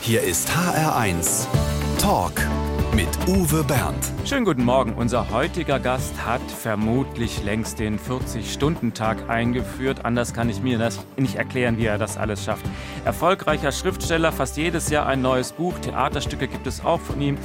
Hier ist HR1 Talk mit Uwe Bernd. Schönen guten Morgen. Unser heutiger Gast hat vermutlich längst den 40-Stunden-Tag eingeführt. Anders kann ich mir das nicht erklären, wie er das alles schafft. Erfolgreicher Schriftsteller, fast jedes Jahr ein neues Buch. Theaterstücke gibt es auch von ihm.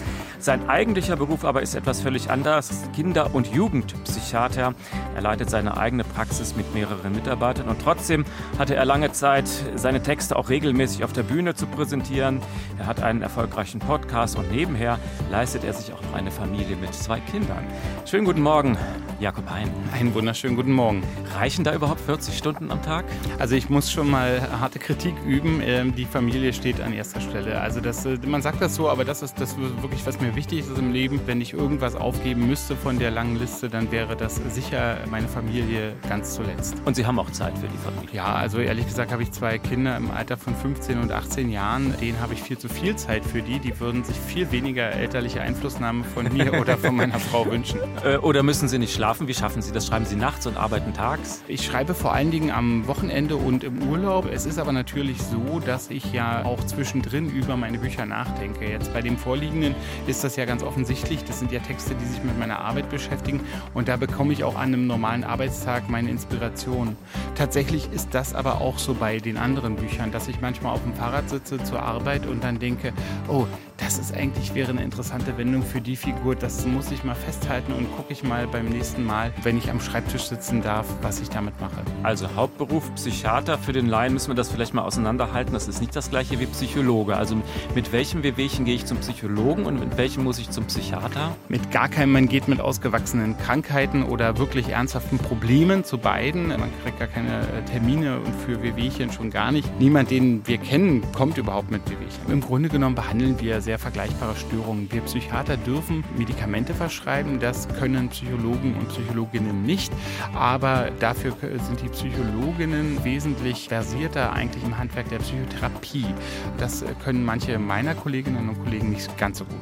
Sein eigentlicher Beruf aber ist etwas völlig anderes. Kinder- und Jugendpsychiater. Er leitet seine eigene Praxis mit mehreren Mitarbeitern und trotzdem hatte er lange Zeit, seine Texte auch regelmäßig auf der Bühne zu präsentieren. Er hat einen erfolgreichen Podcast und nebenher leistet er sich auch noch eine Familie mit zwei Kindern. Schönen guten Morgen, Jakob Hein. Einen wunderschönen guten Morgen. Reichen da überhaupt 40 Stunden am Tag? Also ich muss schon mal harte Kritik üben. Ähm, die Familie steht an erster Stelle. Also das, äh, man sagt das so, aber das ist das wirklich, was mir wichtig ist im Leben. Wenn ich irgendwas aufgeben müsste von der langen Liste, dann wäre das sicher meine Familie ganz zuletzt. Und Sie haben auch Zeit für die Familie? Ja, also ehrlich gesagt habe ich zwei Kinder im Alter von 15 und 18 Jahren. Denen habe ich viel zu viel Zeit für die. Die würden sich viel weniger elterliche Einflussnahme von mir oder von meiner Frau wünschen. Äh, oder müssen Sie nicht schlafen? Wie schaffen Sie das? Schreiben Sie nachts und arbeiten tags? Ich schreibe vor allen Dingen am Wochenende und im Urlaub. Es ist aber natürlich so, dass ich ja auch zwischendrin über meine Bücher nachdenke. Jetzt bei dem Vorliegenden ist das ja ganz offensichtlich. Das sind ja Texte, die sich mit meiner Arbeit beschäftigen. Und da bekomme ich auch an einem normalen Arbeitstag meine Inspiration. Tatsächlich ist das aber auch so bei den anderen Büchern, dass ich manchmal auf dem Fahrrad sitze zur Arbeit und dann denke, oh, das ist eigentlich wäre eine interessante Wendung für die Figur. Das muss ich mal festhalten und gucke ich mal beim nächsten Mal, wenn ich am Schreibtisch sitzen darf, was ich damit mache. Also Hauptberuf Psychiater. Für den Laien müssen wir das vielleicht mal auseinanderhalten. Das ist nicht das gleiche wie Psychologe. Also mit welchem Wehwehchen gehe ich zum Psychologen und mit welchem muss ich zum Psychiater? Mit gar keinem. Man geht mit ausgewachsenen Krankheiten oder wirklich ernsthaften Problemen zu beiden. Man kriegt gar keine äh, Termine und für Wehwehchen schon gar nicht. Niemand, den wir kennen, kommt überhaupt mit Wehwehchen. Im Grunde genommen behandeln wir sehr vergleichbare Störungen. Wir Psychiater dürfen Medikamente verschreiben. Das können Psychologen und Psychologinnen nicht. Aber dafür sind die Psychologinnen wesentlich versierter eigentlich im Handwerk der Psychotherapie. Das können manche meiner Kolleginnen und Kollegen nicht ganz so gut.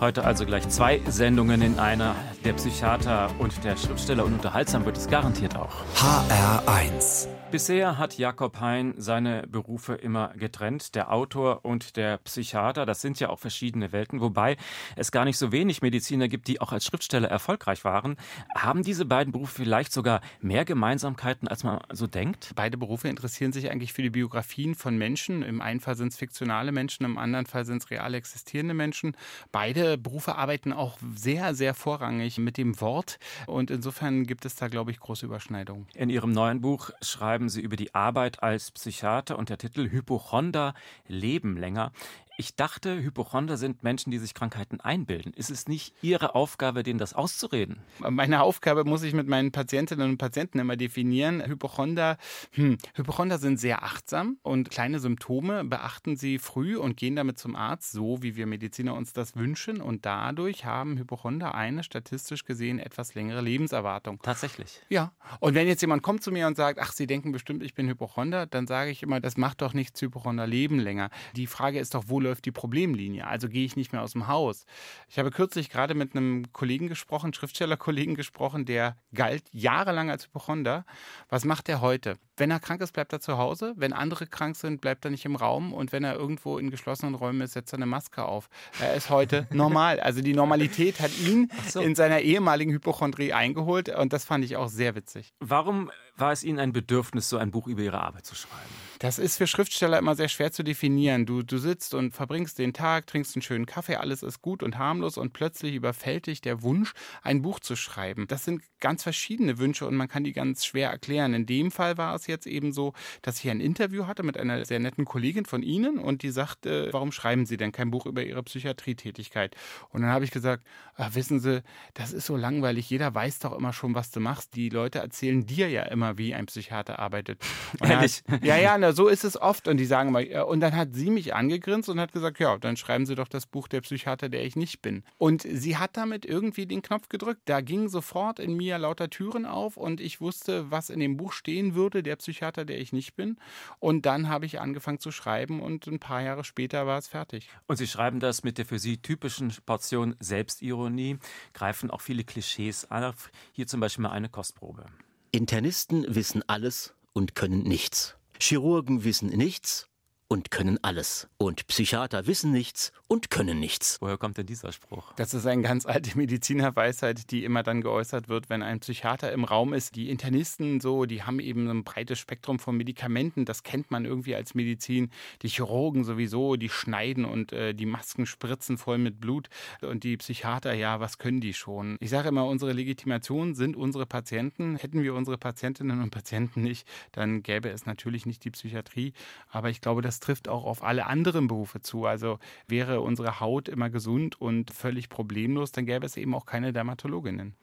Heute also gleich zwei Sendungen in einer. Der Psychiater und der Schriftsteller und unterhaltsam wird es garantiert auch. HR1 Bisher hat Jakob Hein seine Berufe immer getrennt, der Autor und der Psychiater. Das sind ja auch verschiedene Welten, wobei es gar nicht so wenig Mediziner gibt, die auch als Schriftsteller erfolgreich waren. Haben diese beiden Berufe vielleicht sogar mehr Gemeinsamkeiten, als man so denkt? Beide Berufe interessieren sich eigentlich für die Biografien von Menschen. Im einen Fall sind es fiktionale Menschen, im anderen Fall sind es real existierende Menschen. Beide Berufe arbeiten auch sehr, sehr vorrangig mit dem Wort und insofern gibt es da, glaube ich, große Überschneidungen. In Ihrem neuen Buch schreiben Sie über die Arbeit als Psychiater und der Titel Hypochonder Leben länger. Ich dachte, Hypochonder sind Menschen, die sich Krankheiten einbilden. Ist es nicht Ihre Aufgabe, denen das auszureden? Meine Aufgabe muss ich mit meinen Patientinnen und Patienten immer definieren. Hypochonder, hm, Hypochonder sind sehr achtsam und kleine Symptome beachten sie früh und gehen damit zum Arzt, so wie wir Mediziner uns das wünschen. Und dadurch haben Hypochonder eine statistisch gesehen etwas längere Lebenserwartung. Tatsächlich. Ja. Und wenn jetzt jemand kommt zu mir und sagt, ach, Sie denken bestimmt, ich bin Hypochonder, dann sage ich immer, das macht doch nichts, Hypochonder leben länger. Die Frage ist doch, wo läuft die Problemlinie? Also gehe ich nicht mehr aus dem Haus. Ich habe kürzlich gerade mit einem Kollegen gesprochen, Schriftstellerkollegen gesprochen, der galt jahrelang als Hypochonder. Was macht er heute? Wenn er krank ist, bleibt er zu Hause. Wenn andere krank sind, bleibt er nicht im Raum. Und wenn er irgendwo in geschlossenen Räumen ist, setzt er eine Maske auf. Er ist heute normal. Also die Normalität hat ihn so. in seiner ehemaligen Hypochondrie eingeholt. Und das fand ich auch sehr witzig. Warum war es Ihnen ein Bedürfnis, so ein Buch über Ihre Arbeit zu schreiben? Das ist für Schriftsteller immer sehr schwer zu definieren. Du, du sitzt und verbringst den Tag, trinkst einen schönen Kaffee, alles ist gut und harmlos und plötzlich überfällt dich der Wunsch, ein Buch zu schreiben. Das sind ganz verschiedene Wünsche und man kann die ganz schwer erklären. In dem Fall war es jetzt eben so, dass ich ein Interview hatte mit einer sehr netten Kollegin von Ihnen und die sagte, warum schreiben Sie denn kein Buch über Ihre Psychiatrietätigkeit? Und dann habe ich gesagt, ach, wissen Sie, das ist so langweilig. Jeder weiß doch immer schon, was du machst. Die Leute erzählen dir ja immer, wie ein Psychiater arbeitet. Ehrlich? Hat, ja, ja, na, so ist es oft. Und die sagen immer, und dann hat sie mich angegrinst und hat gesagt, ja, dann schreiben Sie doch das Buch Der Psychiater, der ich nicht bin. Und sie hat damit irgendwie den Knopf gedrückt. Da gingen sofort in mir lauter Türen auf und ich wusste, was in dem Buch stehen würde, der Psychiater, der ich nicht bin. Und dann habe ich angefangen zu schreiben und ein paar Jahre später war es fertig. Und Sie schreiben das mit der für Sie typischen Portion Selbstironie, greifen auch viele Klischees auf. Hier zum Beispiel mal eine Kostprobe. Internisten wissen alles und können nichts. Chirurgen wissen nichts und können alles. Und Psychiater wissen nichts und können nichts. Woher kommt denn dieser Spruch? Das ist eine ganz alte Medizinerweisheit, die immer dann geäußert wird, wenn ein Psychiater im Raum ist. Die Internisten so, die haben eben ein breites Spektrum von Medikamenten. Das kennt man irgendwie als Medizin. Die Chirurgen sowieso, die schneiden und äh, die Masken spritzen voll mit Blut. Und die Psychiater, ja, was können die schon? Ich sage immer, unsere Legitimation sind unsere Patienten. Hätten wir unsere Patientinnen und Patienten nicht, dann gäbe es natürlich nicht die Psychiatrie. Aber ich glaube, trifft auch auf alle anderen Berufe zu. Also wäre unsere Haut immer gesund und völlig problemlos, dann gäbe es eben auch keine Dermatologinnen.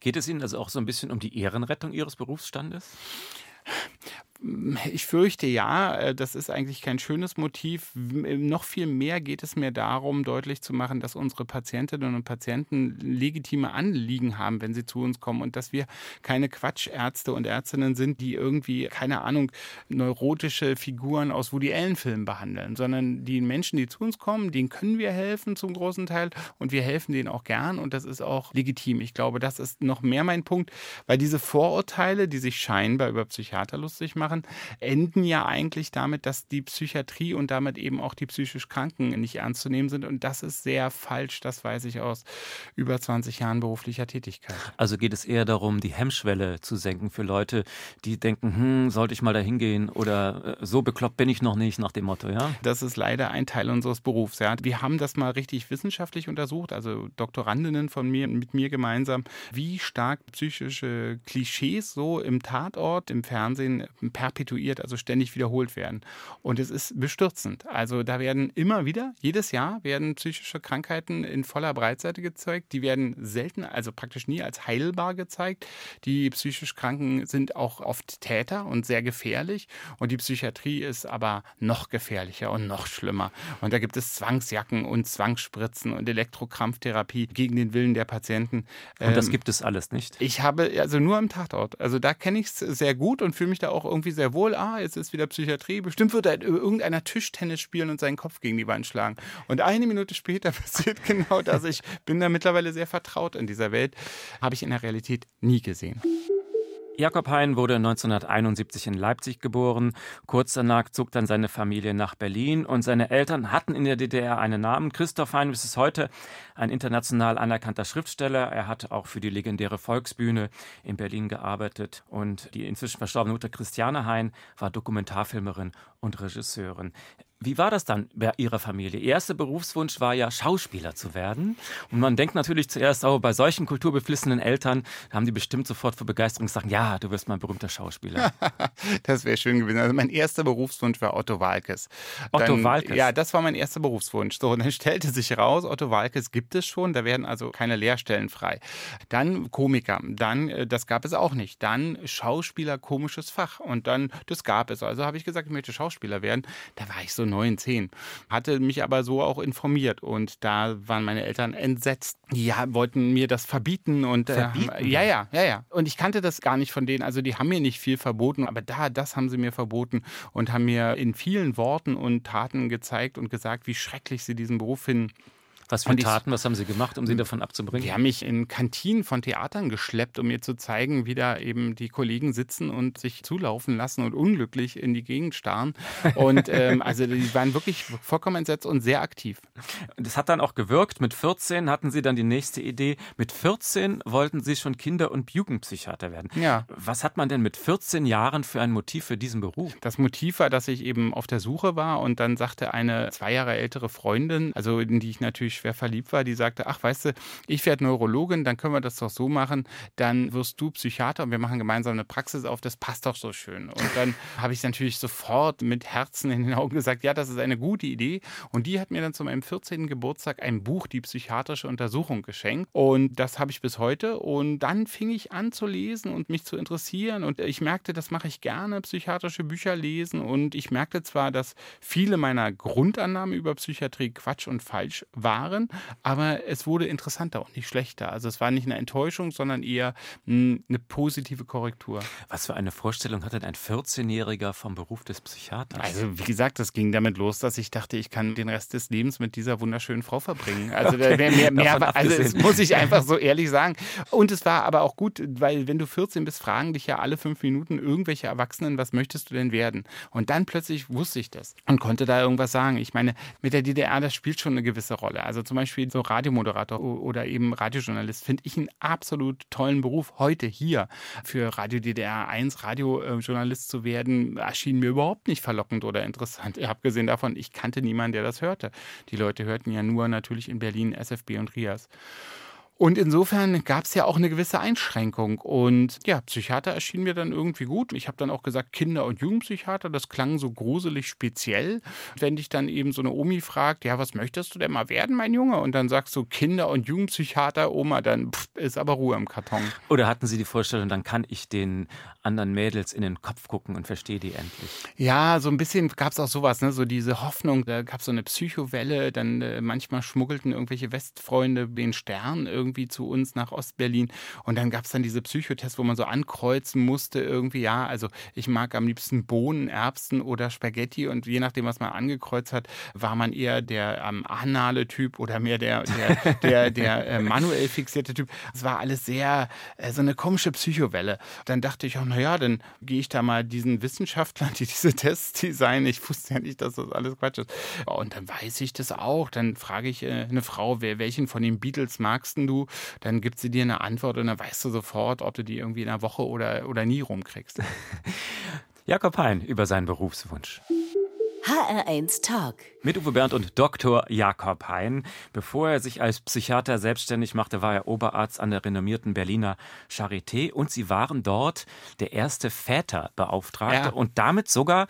Geht es Ihnen also auch so ein bisschen um die Ehrenrettung Ihres Berufsstandes? Ich fürchte ja, äh, das ist eigentlich kein schönes Motiv. Noch viel mehr geht es mir darum, deutlich zu machen, dass unsere Patientinnen und Patienten legitime Anliegen haben, wenn sie zu uns kommen und dass wir keine Quatschärzte und Ärztinnen sind, die irgendwie, keine Ahnung, neurotische Figuren aus Woody Allen-Filmen behandeln, sondern die Menschen, die zu uns kommen, denen können wir helfen zum großen Teil und wir helfen denen auch gern und das ist auch legitim. Ich glaube, das ist noch mehr mein Punkt, weil diese Vorurteile, die sich scheinbar über Psychiater lustig machen, machen, enden ja eigentlich damit, dass die Psychiatrie und damit eben auch die psychisch Kranken nicht ernst zu nehmen sind. Und das ist sehr falsch, das weiß ich aus über 20 Jahren beruflicher Tätigkeit. Also geht es eher darum, die Hemmschwelle zu senken für Leute, die denken, hm, sollte ich mal da hingehen oder äh, so bekloppt bin ich noch nicht nach dem Motto, ja? Das ist leider ein Teil unseres Berufs, ja. Wir haben das mal richtig wissenschaftlich untersucht, also Doktorandinnen von mir mit mir gemeinsam, wie stark psychische Klischees so im Tatort, im Fernsehen, im perpetuiert, also ständig wiederholt werden. Und es ist bestürzend. Also da werden immer wieder, jedes Jahr werden psychische Krankheiten in voller Breitseite gezeigt. Die werden selten, also praktisch nie als heilbar gezeigt. Die psychisch Kranken sind auch oft Täter und sehr gefährlich. Und die Psychiatrie ist aber noch gefährlicher und noch schlimmer. Und da gibt es Zwangsjacken und Zwangsspritzen und Elektrokrampftherapie gegen den Willen der Patienten. Und das ähm, gibt es alles nicht? Ich habe, also nur im Tatort. Also da kenne ich es sehr gut und fühle mich da auch irgendwie irgendwie sehr wohl, ah, jetzt ist wieder Psychiatrie. Bestimmt wird er irgendeiner Tischtennis spielen und seinen Kopf gegen die Wand schlagen. Und eine Minute später passiert genau das. Ich bin da mittlerweile sehr vertraut in dieser Welt. Habe ich in der Realität nie gesehen. Jakob Hein wurde 1971 in Leipzig geboren. Kurz danach zog dann seine Familie nach Berlin und seine Eltern hatten in der DDR einen Namen. Christoph Hein ist heute ein international anerkannter Schriftsteller. Er hat auch für die legendäre Volksbühne in Berlin gearbeitet und die inzwischen verstorbene Mutter Christiane Hein war Dokumentarfilmerin und Regisseurin. Wie war das dann bei Ihrer Familie? Ihr erster Berufswunsch war ja, Schauspieler zu werden. Und man denkt natürlich zuerst, oh, bei solchen kulturbeflissenen Eltern haben die bestimmt sofort vor Begeisterung gesagt, ja, du wirst mal ein berühmter Schauspieler. das wäre schön gewesen. Also mein erster Berufswunsch war Otto Walkes. Otto dann, Walkes? Ja, das war mein erster Berufswunsch. So, und dann stellte sich raus, Otto Walkes gibt es schon, da werden also keine Lehrstellen frei. Dann Komiker, dann, äh, das gab es auch nicht. Dann Schauspieler, komisches Fach. Und dann, das gab es. Also habe ich gesagt, ich möchte Schauspieler werden. Da war ich so neun, zehn. Hatte mich aber so auch informiert und da waren meine Eltern entsetzt. Die wollten mir das verbieten und äh, verbieten? Äh, ja, ja, ja, ja. Und ich kannte das gar nicht von denen. Also die haben mir nicht viel verboten, aber da, das haben sie mir verboten und haben mir in vielen Worten und Taten gezeigt und gesagt, wie schrecklich sie diesen Beruf finden. Was für Taten, was haben Sie gemacht, um Sie davon abzubringen? Die haben mich in Kantinen von Theatern geschleppt, um mir zu zeigen, wie da eben die Kollegen sitzen und sich zulaufen lassen und unglücklich in die Gegend starren. Und ähm, also die waren wirklich vollkommen entsetzt und sehr aktiv. Das hat dann auch gewirkt. Mit 14 hatten Sie dann die nächste Idee. Mit 14 wollten Sie schon Kinder- und Jugendpsychiater werden. Ja. Was hat man denn mit 14 Jahren für ein Motiv für diesen Beruf? Das Motiv war, dass ich eben auf der Suche war und dann sagte eine zwei Jahre ältere Freundin, also in die ich natürlich schwer verliebt war, die sagte, ach weißt du, ich werde Neurologin, dann können wir das doch so machen, dann wirst du Psychiater und wir machen gemeinsam eine Praxis auf, das passt doch so schön. Und dann habe ich natürlich sofort mit Herzen in den Augen gesagt, ja, das ist eine gute Idee. Und die hat mir dann zu meinem 14. Geburtstag ein Buch, die psychiatrische Untersuchung, geschenkt. Und das habe ich bis heute. Und dann fing ich an zu lesen und mich zu interessieren. Und ich merkte, das mache ich gerne, psychiatrische Bücher lesen. Und ich merkte zwar, dass viele meiner Grundannahmen über Psychiatrie Quatsch und falsch waren, Jahren, aber es wurde interessanter und nicht schlechter. Also es war nicht eine Enttäuschung, sondern eher hm, eine positive Korrektur. Was für eine Vorstellung hat denn ein 14-Jähriger vom Beruf des Psychiaters? Also wie gesagt, das ging damit los, dass ich dachte, ich kann den Rest des Lebens mit dieser wunderschönen Frau verbringen. Also okay, mehr, mehr, mehr also das muss ich einfach so ehrlich sagen. Und es war aber auch gut, weil wenn du 14 bist, fragen dich ja alle fünf Minuten irgendwelche Erwachsenen, was möchtest du denn werden? Und dann plötzlich wusste ich das und konnte da irgendwas sagen. Ich meine, mit der DDR, das spielt schon eine gewisse Rolle. Also zum Beispiel so Radiomoderator oder eben Radiojournalist finde ich einen absolut tollen Beruf. Heute hier für Radio DDR 1 Radiojournalist zu werden, erschien mir überhaupt nicht verlockend oder interessant. Abgesehen davon, ich kannte niemanden, der das hörte. Die Leute hörten ja nur natürlich in Berlin SFB und Rias. Und insofern gab es ja auch eine gewisse Einschränkung. Und ja, Psychiater erschien mir dann irgendwie gut. Ich habe dann auch gesagt, Kinder- und Jugendpsychiater, das klang so gruselig speziell. Wenn dich dann eben so eine Omi fragt, ja, was möchtest du denn mal werden, mein Junge? Und dann sagst du Kinder- und Jugendpsychiater, Oma, dann pff, ist aber Ruhe im Karton. Oder hatten Sie die Vorstellung, dann kann ich den anderen Mädels in den Kopf gucken und verstehe die endlich? Ja, so ein bisschen gab es auch sowas, ne? so diese Hoffnung, da gab es so eine Psychowelle, dann äh, manchmal schmuggelten irgendwelche Westfreunde den Stern irgendwie irgendwie zu uns nach Ostberlin. Und dann gab es dann diese Psychotests, wo man so ankreuzen musste, irgendwie, ja, also ich mag am liebsten Bohnen, Erbsen oder Spaghetti. Und je nachdem, was man angekreuzt hat, war man eher der ähm, anale Typ oder mehr der, der, der, der äh, manuell fixierte Typ. Es war alles sehr, äh, so eine komische Psychowelle. Dann dachte ich auch, naja, dann gehe ich da mal diesen Wissenschaftlern, die diese Tests designen. Ich wusste ja nicht, dass das alles Quatsch ist. Und dann weiß ich das auch. Dann frage ich äh, eine Frau, wer, welchen von den Beatles magst du? Dann gibt sie dir eine Antwort und dann weißt du sofort, ob du die irgendwie in einer Woche oder, oder nie rumkriegst. Jakob Hein über seinen Berufswunsch. HR1 Talk. Mit Uwe Bernd und Dr. Jakob Hein. Bevor er sich als Psychiater selbstständig machte, war er Oberarzt an der renommierten Berliner Charité und Sie waren dort der erste Väterbeauftragte ja. und damit sogar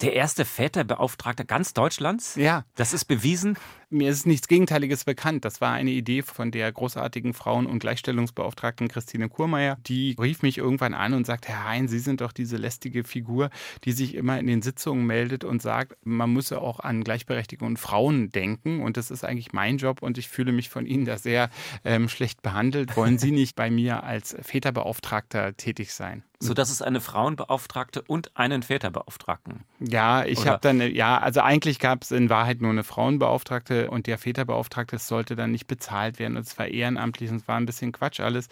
der erste Väterbeauftragte ganz Deutschlands? Ja. Das ist bewiesen? Mir ist nichts Gegenteiliges bekannt. Das war eine Idee von der großartigen Frauen- und Gleichstellungsbeauftragten Christine Kurmeier. Die rief mich irgendwann an und sagte, Herr Hein, Sie sind doch diese lästige Figur, die sich immer in den Sitzungen meldet und sagt, man müsse auch an Gleichberechtigung und Frauen denken. Und das ist eigentlich mein Job und ich fühle mich von Ihnen da sehr ähm, schlecht behandelt. Wollen Sie nicht bei mir als Väterbeauftragter tätig sein? So dass es eine Frauenbeauftragte und einen Väterbeauftragten. Ja, ich habe dann, ja, also eigentlich gab es in Wahrheit nur eine Frauenbeauftragte und der Väterbeauftragte sollte dann nicht bezahlt werden. Und es war ehrenamtlich und es war ein bisschen Quatsch alles.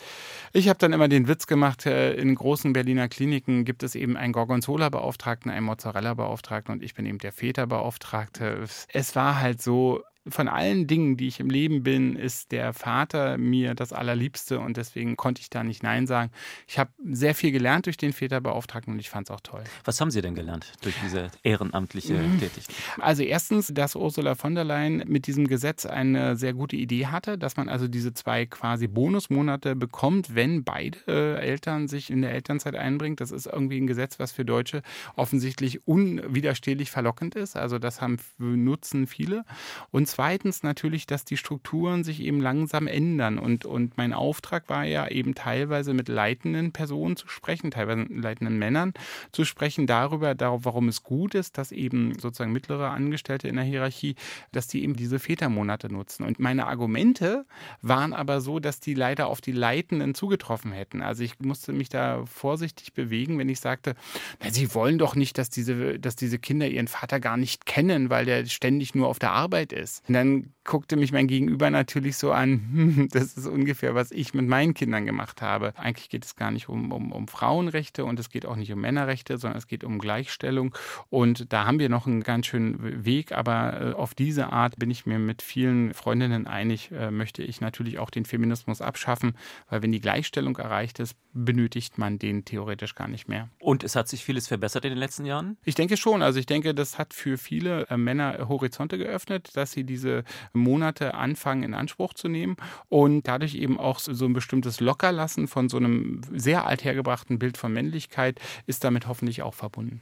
Ich habe dann immer den Witz gemacht, äh, in großen Berliner Kliniken gibt es eben einen Gorgonzola-Beauftragten, einen Mozzarella-Beauftragten und ich bin eben der Väterbeauftragte. Es war halt so, von allen Dingen, die ich im Leben bin, ist der Vater mir das Allerliebste und deswegen konnte ich da nicht Nein sagen. Ich habe sehr viel gelernt durch den Väterbeauftragten und ich fand es auch toll. Was haben Sie denn gelernt durch diese ehrenamtliche mhm. Tätigkeit? Also erstens, dass Ursula von der Leyen mit diesem Gesetz eine sehr gute Idee hatte, dass man also diese zwei quasi Bonusmonate bekommt, wenn beide Eltern sich in der Elternzeit einbringt. Das ist irgendwie ein Gesetz, was für Deutsche offensichtlich unwiderstehlich verlockend ist. Also das haben nutzen viele. Und zweitens natürlich, dass die Strukturen sich eben langsam ändern. Und, und mein Auftrag war ja eben teilweise mit leitenden Personen zu sprechen, teilweise mit leitenden Männern zu sprechen, darüber, darauf, warum es gut ist, dass eben sozusagen mittlere Angestellte in der Hierarchie, dass die eben diese Vätermonate nutzen. Und meine Argumente waren aber so, dass die leider auf die Leitenden zugetroffen hätten. Also ich musste mich da vorsichtig bewegen, wenn ich sagte, na, sie wollen doch nicht, dass diese, dass diese Kinder ihren Vater gar nicht kennen, weil der ständig nur auf der Arbeit ist. Und dann guckte mich mein Gegenüber natürlich so an, das ist ungefähr, was ich mit meinen Kindern gemacht habe. Eigentlich geht es gar nicht um, um, um Frauenrechte und es geht auch nicht um Männerrechte, sondern es geht um Gleichstellung. Und da haben wir noch einen ganz schönen Weg, aber äh, auf diese Art bin ich mir mit vielen Freundinnen einig, äh, möchte ich natürlich auch den Feminismus abschaffen, weil wenn die Gleichstellung erreicht ist, benötigt man den theoretisch gar nicht mehr. Und es hat sich vieles verbessert in den letzten Jahren? Ich denke schon. Also ich denke, das hat für viele äh, Männer Horizonte geöffnet, dass sie diese Monate anfangen in Anspruch zu nehmen und dadurch eben auch so ein bestimmtes Lockerlassen von so einem sehr althergebrachten Bild von Männlichkeit ist damit hoffentlich auch verbunden.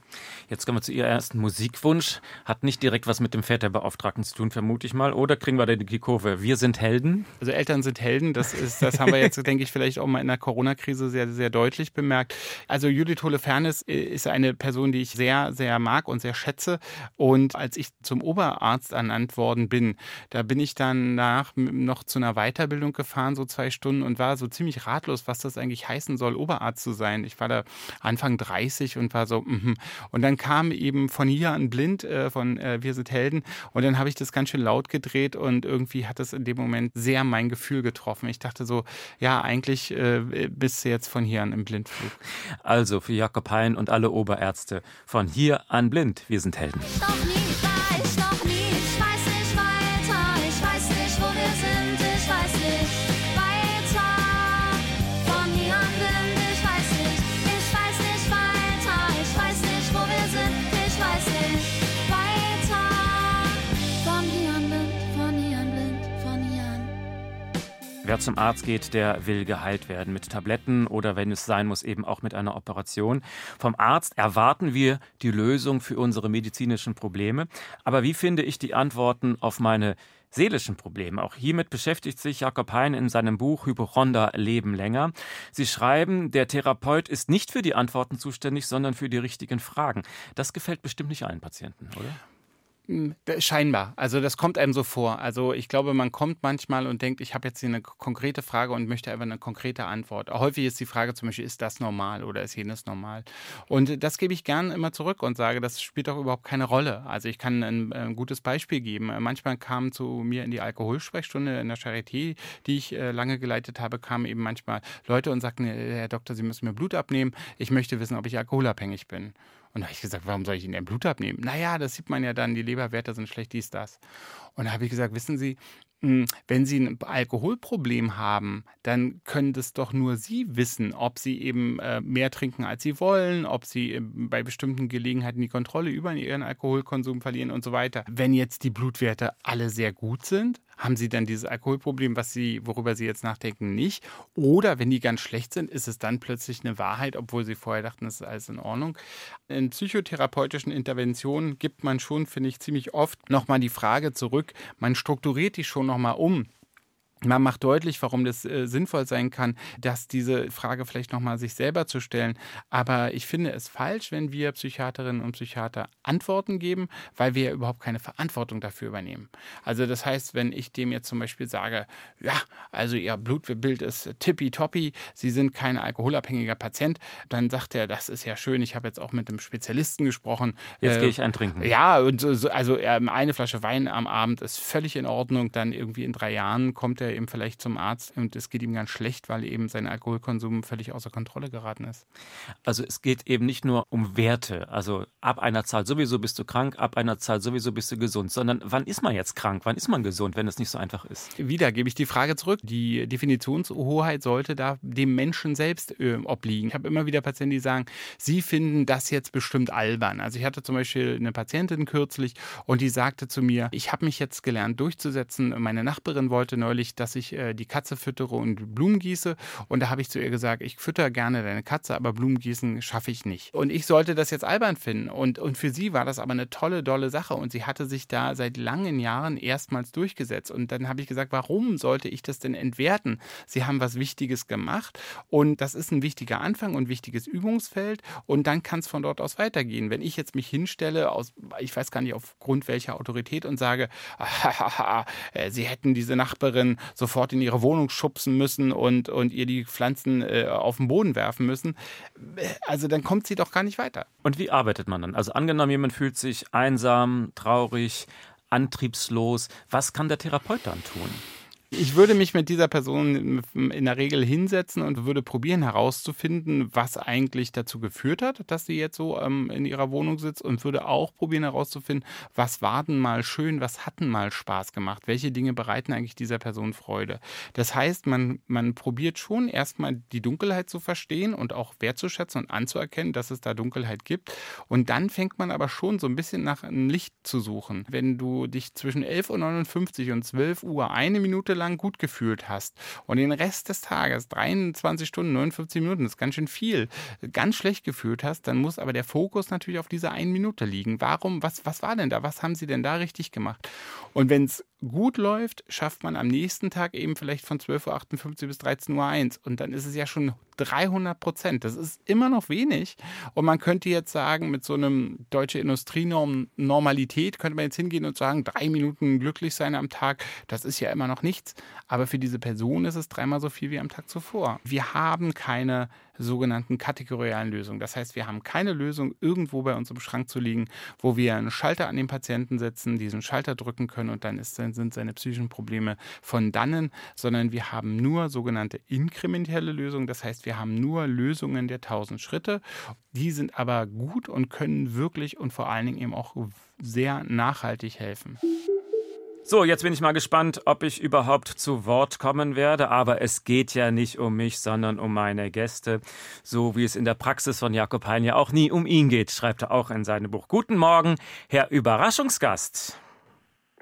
Jetzt kommen wir zu Ihrem ersten Musikwunsch. Hat nicht direkt was mit dem Väterbeauftragten zu tun, vermute ich mal. Oder kriegen wir da die Kurve? Wir sind Helden? Also Eltern sind Helden. Das, ist, das haben wir jetzt, denke ich, vielleicht auch mal in der Corona-Krise sehr, sehr deutlich bemerkt. Also Judith Holofernes ist eine Person, die ich sehr, sehr mag und sehr schätze. Und als ich zum Oberarzt ernannt worden bin, bin. Da bin ich dann nach noch zu einer Weiterbildung gefahren, so zwei Stunden und war so ziemlich ratlos, was das eigentlich heißen soll, Oberarzt zu sein. Ich war da Anfang 30 und war so, mm und dann kam eben von hier an blind äh, von äh, Wir sind Helden und dann habe ich das ganz schön laut gedreht und irgendwie hat es in dem Moment sehr mein Gefühl getroffen. Ich dachte so, ja, eigentlich äh, bist du jetzt von hier an im Blindflug. Also für Jakob Hein und alle Oberärzte von hier an blind. Wir sind Helden. Doch nie. Wer zum Arzt geht, der will geheilt werden mit Tabletten oder wenn es sein muss, eben auch mit einer Operation. Vom Arzt erwarten wir die Lösung für unsere medizinischen Probleme. Aber wie finde ich die Antworten auf meine seelischen Probleme? Auch hiermit beschäftigt sich Jakob Hein in seinem Buch Hypochonder Leben länger. Sie schreiben, der Therapeut ist nicht für die Antworten zuständig, sondern für die richtigen Fragen. Das gefällt bestimmt nicht allen Patienten, oder? Scheinbar. Also das kommt einem so vor. Also ich glaube, man kommt manchmal und denkt, ich habe jetzt hier eine konkrete Frage und möchte einfach eine konkrete Antwort. Häufig ist die Frage zum Beispiel, ist das normal oder ist jenes normal? Und das gebe ich gern immer zurück und sage, das spielt doch überhaupt keine Rolle. Also ich kann ein, ein gutes Beispiel geben. Manchmal kamen zu mir in die Alkoholsprechstunde in der Charité, die ich äh, lange geleitet habe, kamen eben manchmal Leute und sagten, Herr Doktor, Sie müssen mir Blut abnehmen. Ich möchte wissen, ob ich alkoholabhängig bin. Und da habe ich gesagt, warum soll ich Ihnen denn Blut abnehmen? Naja, das sieht man ja dann, die Leberwerte sind schlecht, dies, das. Und da habe ich gesagt, wissen Sie, wenn Sie ein Alkoholproblem haben, dann können das doch nur Sie wissen, ob Sie eben äh, mehr trinken, als Sie wollen, ob Sie äh, bei bestimmten Gelegenheiten die Kontrolle über Ihren Alkoholkonsum verlieren und so weiter. Wenn jetzt die Blutwerte alle sehr gut sind, haben Sie dann dieses Alkoholproblem, was Sie, worüber Sie jetzt nachdenken, nicht? Oder wenn die ganz schlecht sind, ist es dann plötzlich eine Wahrheit, obwohl Sie vorher dachten, es ist alles in Ordnung? In psychotherapeutischen Interventionen gibt man schon, finde ich, ziemlich oft nochmal die Frage zurück, man strukturiert die schon nochmal um. Man macht deutlich, warum das äh, sinnvoll sein kann, dass diese Frage vielleicht nochmal sich selber zu stellen. Aber ich finde es falsch, wenn wir Psychiaterinnen und Psychiater Antworten geben, weil wir ja überhaupt keine Verantwortung dafür übernehmen. Also das heißt, wenn ich dem jetzt zum Beispiel sage, ja, also Ihr Blutbild ist tippitoppi, Sie sind kein alkoholabhängiger Patient, dann sagt er, das ist ja schön, ich habe jetzt auch mit einem Spezialisten gesprochen. Jetzt Äh, gehe ich ein Trinken. ja, und so, so- also ähm, eine Flasche Wein am Abend ist völlig in Ordnung. Dann irgendwie in drei Jahren kommt er eben vielleicht zum Arzt und es geht ihm ganz schlecht, weil eben sein Alkoholkonsum völlig außer Kontrolle geraten ist. Also es geht eben nicht nur um Werte, also ab einer Zahl sowieso bist du krank, ab einer Zahl sowieso bist du gesund, sondern wann ist man jetzt krank, wann ist man gesund, wenn es nicht so einfach ist? Wieder gebe ich die Frage zurück. Die Definitionshoheit sollte da dem Menschen selbst äh, obliegen. Ich habe immer wieder Patienten, die sagen, sie finden das jetzt bestimmt albern. Also ich hatte zum Beispiel eine Patientin kürzlich und die sagte zu mir, ich habe mich jetzt gelernt durchzusetzen. Meine Nachbarin wollte neulich, dass ich äh, die Katze füttere und Blumen gieße. Und da habe ich zu ihr gesagt, ich fütter gerne deine Katze, aber Blumen gießen schaffe ich nicht. Und ich sollte das jetzt albern finden. Und, und für sie war das aber eine tolle, dolle Sache. Und sie hatte sich da seit langen Jahren erstmals durchgesetzt. Und dann habe ich gesagt, warum sollte ich das denn entwerten? Sie haben was Wichtiges gemacht und das ist ein wichtiger Anfang und wichtiges Übungsfeld. Und dann kann es von dort aus weitergehen. Wenn ich jetzt mich hinstelle, aus, ich weiß gar nicht aufgrund welcher Autorität und sage, äh, sie hätten diese Nachbarin sofort in ihre Wohnung schubsen müssen und, und ihr die Pflanzen äh, auf den Boden werfen müssen, also dann kommt sie doch gar nicht weiter. Und wie arbeitet man dann? Also angenommen, jemand fühlt sich einsam, traurig, antriebslos, was kann der Therapeut dann tun? Ich würde mich mit dieser Person in der Regel hinsetzen und würde probieren herauszufinden, was eigentlich dazu geführt hat, dass sie jetzt so ähm, in ihrer Wohnung sitzt und würde auch probieren herauszufinden, was war denn mal schön, was hat denn mal Spaß gemacht, welche Dinge bereiten eigentlich dieser Person Freude. Das heißt, man, man probiert schon erstmal die Dunkelheit zu verstehen und auch wertzuschätzen und anzuerkennen, dass es da Dunkelheit gibt. Und dann fängt man aber schon so ein bisschen nach einem Licht zu suchen. Wenn du dich zwischen 11.59 Uhr und 12 Uhr eine Minute lang gut gefühlt hast und den Rest des Tages, 23 Stunden, 59 Minuten, das ist ganz schön viel, ganz schlecht gefühlt hast, dann muss aber der Fokus natürlich auf dieser einen Minute liegen. Warum, was, was war denn da? Was haben sie denn da richtig gemacht? Und wenn es gut läuft, schafft man am nächsten Tag eben vielleicht von 12.58 Uhr bis 13.01 Uhr. Und dann ist es ja schon 300 Prozent. Das ist immer noch wenig. Und man könnte jetzt sagen, mit so einem deutsche Industrienorm Normalität könnte man jetzt hingehen und sagen, drei Minuten glücklich sein am Tag, das ist ja immer noch nichts. Aber für diese Person ist es dreimal so viel wie am Tag zuvor. Wir haben keine sogenannten kategorialen Lösungen. Das heißt, wir haben keine Lösung irgendwo bei uns im Schrank zu liegen, wo wir einen Schalter an den Patienten setzen, diesen Schalter drücken können und dann ist, sind seine psychischen Probleme von dannen, sondern wir haben nur sogenannte inkrementelle Lösungen. Das heißt, wir haben nur Lösungen der tausend Schritte. Die sind aber gut und können wirklich und vor allen Dingen eben auch sehr nachhaltig helfen. So, jetzt bin ich mal gespannt, ob ich überhaupt zu Wort kommen werde. Aber es geht ja nicht um mich, sondern um meine Gäste. So wie es in der Praxis von Jakob Hein ja auch nie um ihn geht, schreibt er auch in seinem Buch. Guten Morgen, Herr Überraschungsgast.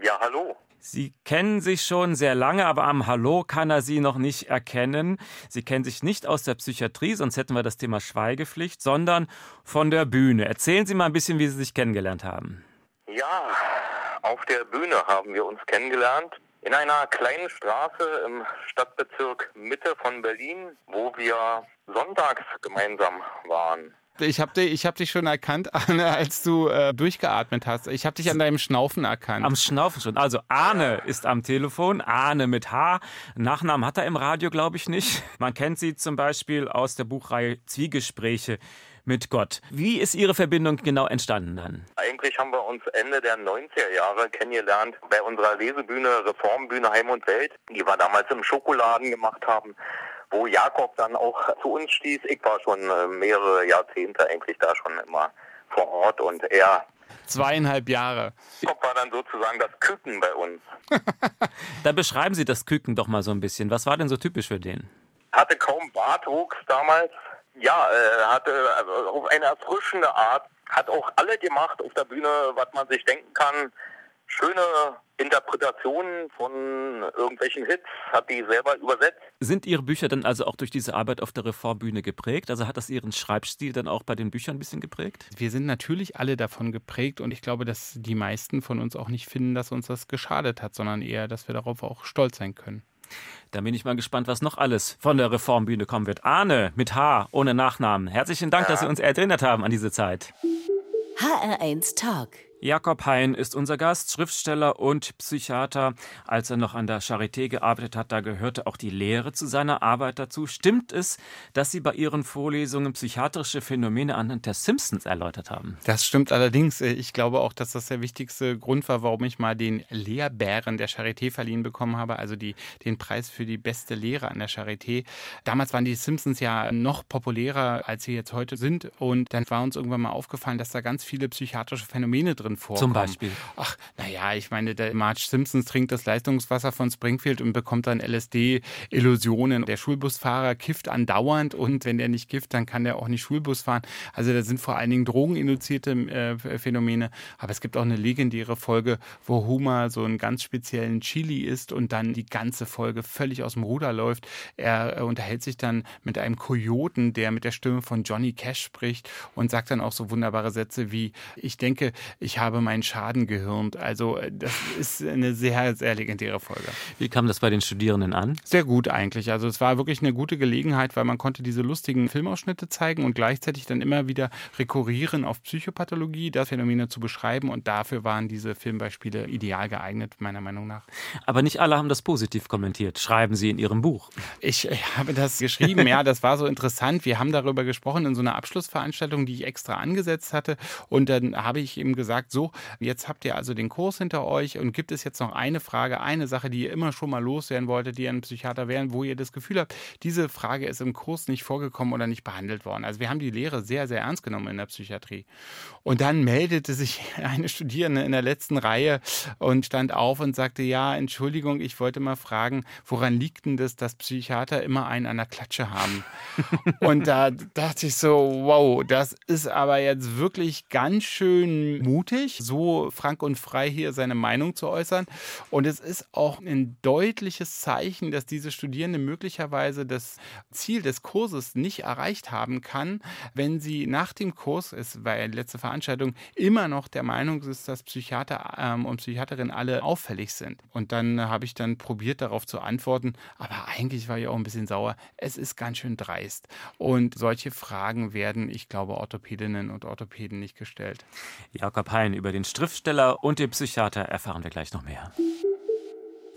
Ja, hallo. Sie kennen sich schon sehr lange, aber am Hallo kann er Sie noch nicht erkennen. Sie kennen sich nicht aus der Psychiatrie, sonst hätten wir das Thema Schweigepflicht, sondern von der Bühne. Erzählen Sie mal ein bisschen, wie Sie sich kennengelernt haben. Ja, auf der Bühne haben wir uns kennengelernt. In einer kleinen Straße im Stadtbezirk Mitte von Berlin, wo wir sonntags gemeinsam waren. Ich habe dich, ich hab dich schon erkannt, Arne, als du äh, durchgeatmet hast. Ich habe dich an deinem Schnaufen erkannt. Am Schnaufen schon. Also Arne ist am Telefon, Arne mit H. Nachnamen hat er im Radio, glaube ich, nicht. Man kennt sie zum Beispiel aus der Buchreihe Zwiegespräche mit Gott. Wie ist Ihre Verbindung genau entstanden dann? Eigentlich haben wir uns Ende der 90er Jahre kennengelernt bei unserer Lesebühne Reformbühne Heim und Welt, die wir damals im Schokoladen gemacht haben wo Jakob dann auch zu uns stieß. Ich war schon äh, mehrere Jahrzehnte eigentlich da schon immer vor Ort und er Zweieinhalb Jahre. Jakob war dann sozusagen das Küken bei uns. da beschreiben Sie das Küken doch mal so ein bisschen. Was war denn so typisch für den? Hatte kaum Bartwuchs damals. Ja, äh, hatte also auf eine erfrischende Art. Hat auch alle gemacht auf der Bühne, was man sich denken kann schöne Interpretationen von irgendwelchen Hits, hat die selber übersetzt. Sind Ihre Bücher dann also auch durch diese Arbeit auf der Reformbühne geprägt? Also hat das Ihren Schreibstil dann auch bei den Büchern ein bisschen geprägt? Wir sind natürlich alle davon geprägt und ich glaube, dass die meisten von uns auch nicht finden, dass uns das geschadet hat, sondern eher, dass wir darauf auch stolz sein können. Da bin ich mal gespannt, was noch alles von der Reformbühne kommen wird. Arne mit H, ohne Nachnamen. Herzlichen Dank, ja. dass Sie uns erinnert haben an diese Zeit. HR1 Talk. Jakob Hein ist unser Gast, Schriftsteller und Psychiater. Als er noch an der Charité gearbeitet hat, da gehörte auch die Lehre zu seiner Arbeit dazu. Stimmt es, dass Sie bei Ihren Vorlesungen psychiatrische Phänomene anhand der Simpsons erläutert haben? Das stimmt allerdings. Ich glaube auch, dass das der wichtigste Grund war, warum ich mal den Lehrbären der Charité verliehen bekommen habe, also die, den Preis für die beste Lehre an der Charité. Damals waren die Simpsons ja noch populärer, als sie jetzt heute sind. Und dann war uns irgendwann mal aufgefallen, dass da ganz viele psychiatrische Phänomene drin drin vorkommen. Zum Beispiel? Ach, naja, ich meine, der Marge Simpsons trinkt das Leistungswasser von Springfield und bekommt dann LSD-Illusionen. Der Schulbusfahrer kifft andauernd und wenn der nicht kifft, dann kann der auch nicht Schulbus fahren. Also da sind vor allen Dingen drogeninduzierte äh, Phänomene. Aber es gibt auch eine legendäre Folge, wo Homer so einen ganz speziellen Chili isst und dann die ganze Folge völlig aus dem Ruder läuft. Er äh, unterhält sich dann mit einem Kojoten, der mit der Stimme von Johnny Cash spricht und sagt dann auch so wunderbare Sätze wie, ich denke, ich ich habe meinen Schaden gehirnt. Also äh, das ist eine sehr, sehr legendäre Folge. Wie kam das bei den Studierenden an? Sehr gut eigentlich. Also es war wirklich eine gute Gelegenheit, weil man konnte diese lustigen Filmausschnitte zeigen und gleichzeitig dann immer wieder rekurrieren auf Psychopathologie, das Phänomene zu beschreiben und dafür waren diese Filmbeispiele ideal geeignet, meiner Meinung nach. Aber nicht alle haben das positiv kommentiert. Schreiben Sie in Ihrem Buch. Ich, ich habe das geschrieben, ja, das war so interessant. Wir haben darüber gesprochen in so einer Abschlussveranstaltung, die ich extra angesetzt hatte und dann habe ich eben gesagt, sagt, so, jetzt habt ihr also den Kurs hinter euch und gibt es jetzt noch eine Frage, eine Sache, die ihr immer schon mal loswerden wolltet, die ihr ein Psychiater wären, wo ihr das Gefühl habt, diese Frage ist im Kurs nicht vorgekommen oder nicht behandelt worden. Also wir haben die Lehre sehr, sehr ernst genommen in der Psychiatrie. Und dann meldete sich eine Studierende in der letzten Reihe und stand auf und sagte, ja, Entschuldigung, ich wollte mal fragen, woran liegt denn das, dass Psychiater immer einen an der Klatsche haben? und da dachte ich so, wow, das ist aber jetzt wirklich ganz schön mutig mutig, so frank und frei hier seine Meinung zu äußern. Und es ist auch ein deutliches Zeichen, dass diese Studierende möglicherweise das Ziel des Kurses nicht erreicht haben kann, wenn sie nach dem Kurs, es war ja die letzte Veranstaltung, immer noch der Meinung ist, dass Psychiater ähm, und Psychiaterinnen alle auffällig sind. Und dann habe ich dann probiert, darauf zu antworten, aber eigentlich war ich auch ein bisschen sauer. Es ist ganz schön dreist. Und solche Fragen werden, ich glaube, Orthopädinnen und Orthopäden nicht gestellt. Jakob Hein über den Schriftsteller und den Psychiater erfahren wir gleich noch mehr.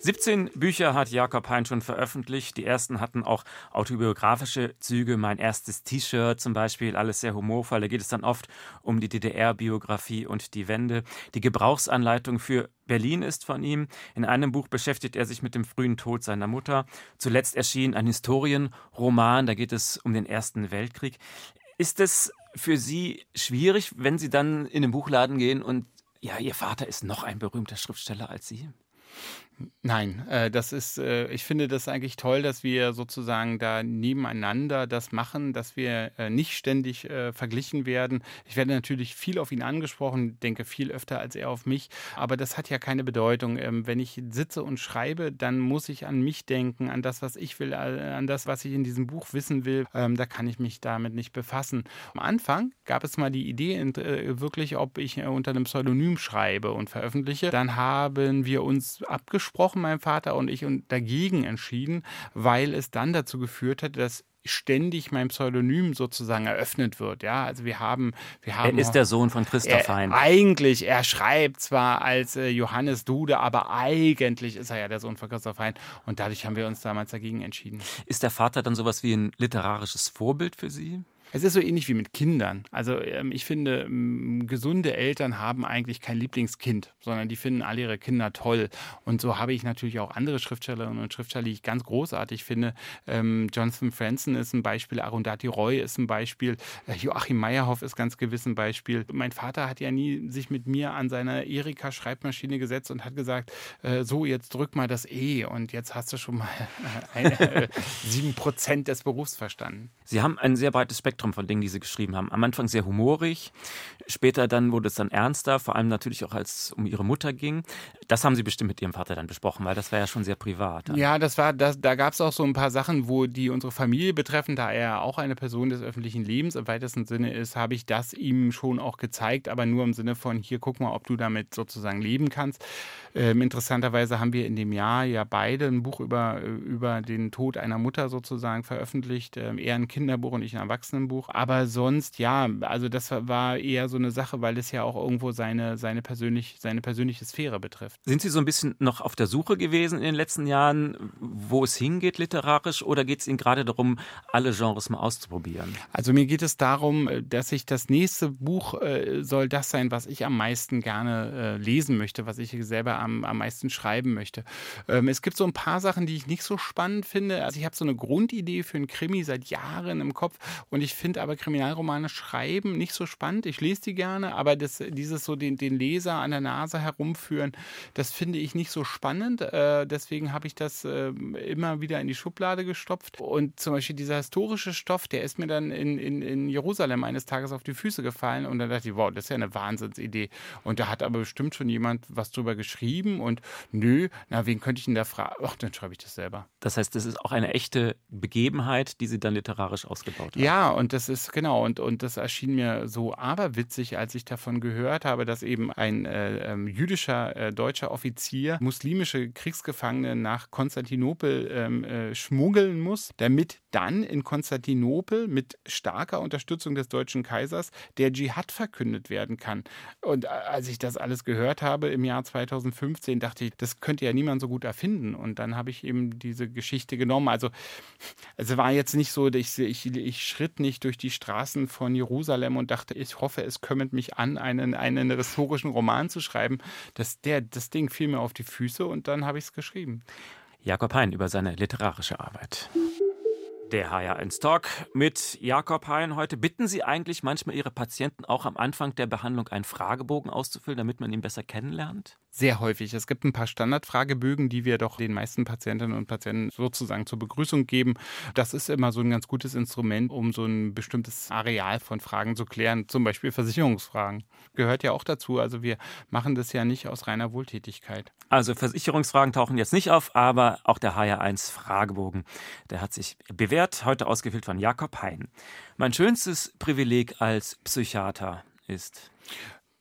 17 Bücher hat Jakob Hein schon veröffentlicht. Die ersten hatten auch autobiografische Züge. Mein erstes T-Shirt zum Beispiel, alles sehr humorvoll. Da geht es dann oft um die DDR-Biografie und die Wende. Die Gebrauchsanleitung für Berlin ist von ihm. In einem Buch beschäftigt er sich mit dem frühen Tod seiner Mutter. Zuletzt erschien ein Historienroman. Da geht es um den Ersten Weltkrieg. Ist es für Sie schwierig, wenn Sie dann in den Buchladen gehen und ja, Ihr Vater ist noch ein berühmter Schriftsteller als Sie? Nein, äh, das ist, äh, ich finde das eigentlich toll, dass wir sozusagen da nebeneinander das machen, dass wir äh, nicht ständig äh, verglichen werden. Ich werde natürlich viel auf ihn angesprochen, denke viel öfter als er auf mich, aber das hat ja keine Bedeutung. Ähm, wenn ich sitze und schreibe, dann muss ich an mich denken, an das, was ich will, äh, an das, was ich in diesem Buch wissen will. Ähm, da kann ich mich damit nicht befassen. Am Anfang gab es mal die Idee, äh, wirklich, ob ich unter einem Pseudonym schreibe und veröffentliche. Dann haben wir uns abgesprochen, mein Vater und ich, und dagegen entschieden, weil es dann dazu geführt hat, dass ständig mein Pseudonym sozusagen eröffnet wird. Ja, also wir haben, wir haben. Er ist der Sohn von Christoph Hein. Eigentlich, er schreibt zwar als äh, Johannes Dude, aber eigentlich ist er ja der Sohn von Christoph Hein. Und dadurch haben wir uns damals dagegen entschieden. Ist der Vater dann sowas wie ein literarisches Vorbild für Sie? Es ist so ähnlich wie mit Kindern. Also ähm, ich finde, gesunde Eltern haben eigentlich kein Lieblingskind, sondern die finden alle ihre Kinder toll. Und so habe ich natürlich auch andere Schriftstellerinnen und Schriftsteller, die ich ganz großartig finde. Ähm, Jonathan Franzen ist ein Beispiel, Arundhati Roy ist ein Beispiel, äh, Joachim Meyerhoff ist ganz gewiss ein Beispiel. Mein Vater hat ja nie sich mit mir an seine Erika-Schreibmaschine gesetzt und hat gesagt, äh, so jetzt drück mal das E und jetzt hast du schon mal sieben äh, Prozent des Berufs verstanden. Sie haben ein sehr breites Spektrum Spektrum von Dingen, die sie geschrieben haben. Am Anfang sehr humorig, später dann wurde es dann ernster, vor allem natürlich auch als es um ihre Mutter ging. Das haben sie bestimmt mit ihrem Vater dann besprochen, weil das war ja schon sehr privat. Ja, das war, das, da gab es auch so ein paar Sachen, wo die unsere Familie betreffen, da er auch eine Person des öffentlichen Lebens im weitesten Sinne ist, habe ich das ihm schon auch gezeigt, aber nur im Sinne von, hier guck mal, ob du damit sozusagen leben kannst. Ähm, interessanterweise haben wir in dem Jahr ja beide ein Buch über, über den Tod einer Mutter sozusagen veröffentlicht. Ähm, er ein Kinderbuch und ich ein Erwachsenenbuch. Aber sonst, ja, also das war eher so eine Sache, weil es ja auch irgendwo seine, seine, persönlich, seine persönliche Sphäre betrifft. Sind Sie so ein bisschen noch auf der Suche gewesen in den letzten Jahren, wo es hingeht literarisch, oder geht es Ihnen gerade darum, alle Genres mal auszuprobieren? Also mir geht es darum, dass ich das nächste Buch äh, soll das sein, was ich am meisten gerne äh, lesen möchte, was ich selber am, am meisten schreiben möchte. Ähm, es gibt so ein paar Sachen, die ich nicht so spannend finde. Also ich habe so eine Grundidee für einen Krimi seit Jahren im Kopf und ich finde aber Kriminalromane schreiben nicht so spannend. Ich lese die gerne, aber das, dieses so den, den Leser an der Nase herumführen, das finde ich nicht so spannend. Äh, deswegen habe ich das äh, immer wieder in die Schublade gestopft. Und zum Beispiel dieser historische Stoff, der ist mir dann in, in, in Jerusalem eines Tages auf die Füße gefallen und dann dachte ich, wow, das ist ja eine Wahnsinnsidee. Und da hat aber bestimmt schon jemand was drüber geschrieben und nö, na, wen könnte ich denn da fragen? Ach, dann schreibe ich das selber. Das heißt, das ist auch eine echte Begebenheit, die Sie dann literarisch ausgebaut haben. Ja, und das ist genau, und, und das erschien mir so aberwitzig, als ich davon gehört habe, dass eben ein äh, ähm, jüdischer äh, deutscher Offizier muslimische Kriegsgefangene nach Konstantinopel ähm, äh, schmuggeln muss, damit dann in Konstantinopel mit starker Unterstützung des deutschen Kaisers der Dschihad verkündet werden kann. Und äh, als ich das alles gehört habe im Jahr 2015, dachte ich, das könnte ja niemand so gut erfinden. Und dann habe ich eben diese Geschichte genommen. Also es war jetzt nicht so, ich, ich, ich schritt nicht durch die Straßen von Jerusalem und dachte, ich hoffe, es kümmert mich an, einen, einen historischen Roman zu schreiben. Das, der, das Ding fiel mir auf die Füße und dann habe ich es geschrieben. Jakob Hein über seine literarische Arbeit. Der HR1 Talk mit Jakob Hein heute. Bitten Sie eigentlich manchmal Ihre Patienten auch am Anfang der Behandlung einen Fragebogen auszufüllen, damit man ihn besser kennenlernt? Sehr häufig. Es gibt ein paar Standardfragebögen, die wir doch den meisten Patientinnen und Patienten sozusagen zur Begrüßung geben. Das ist immer so ein ganz gutes Instrument, um so ein bestimmtes Areal von Fragen zu klären, zum Beispiel Versicherungsfragen. Gehört ja auch dazu. Also wir machen das ja nicht aus reiner Wohltätigkeit. Also Versicherungsfragen tauchen jetzt nicht auf, aber auch der HR1 Fragebogen, der hat sich bewährt, heute ausgefüllt von Jakob Hein. Mein schönstes Privileg als Psychiater ist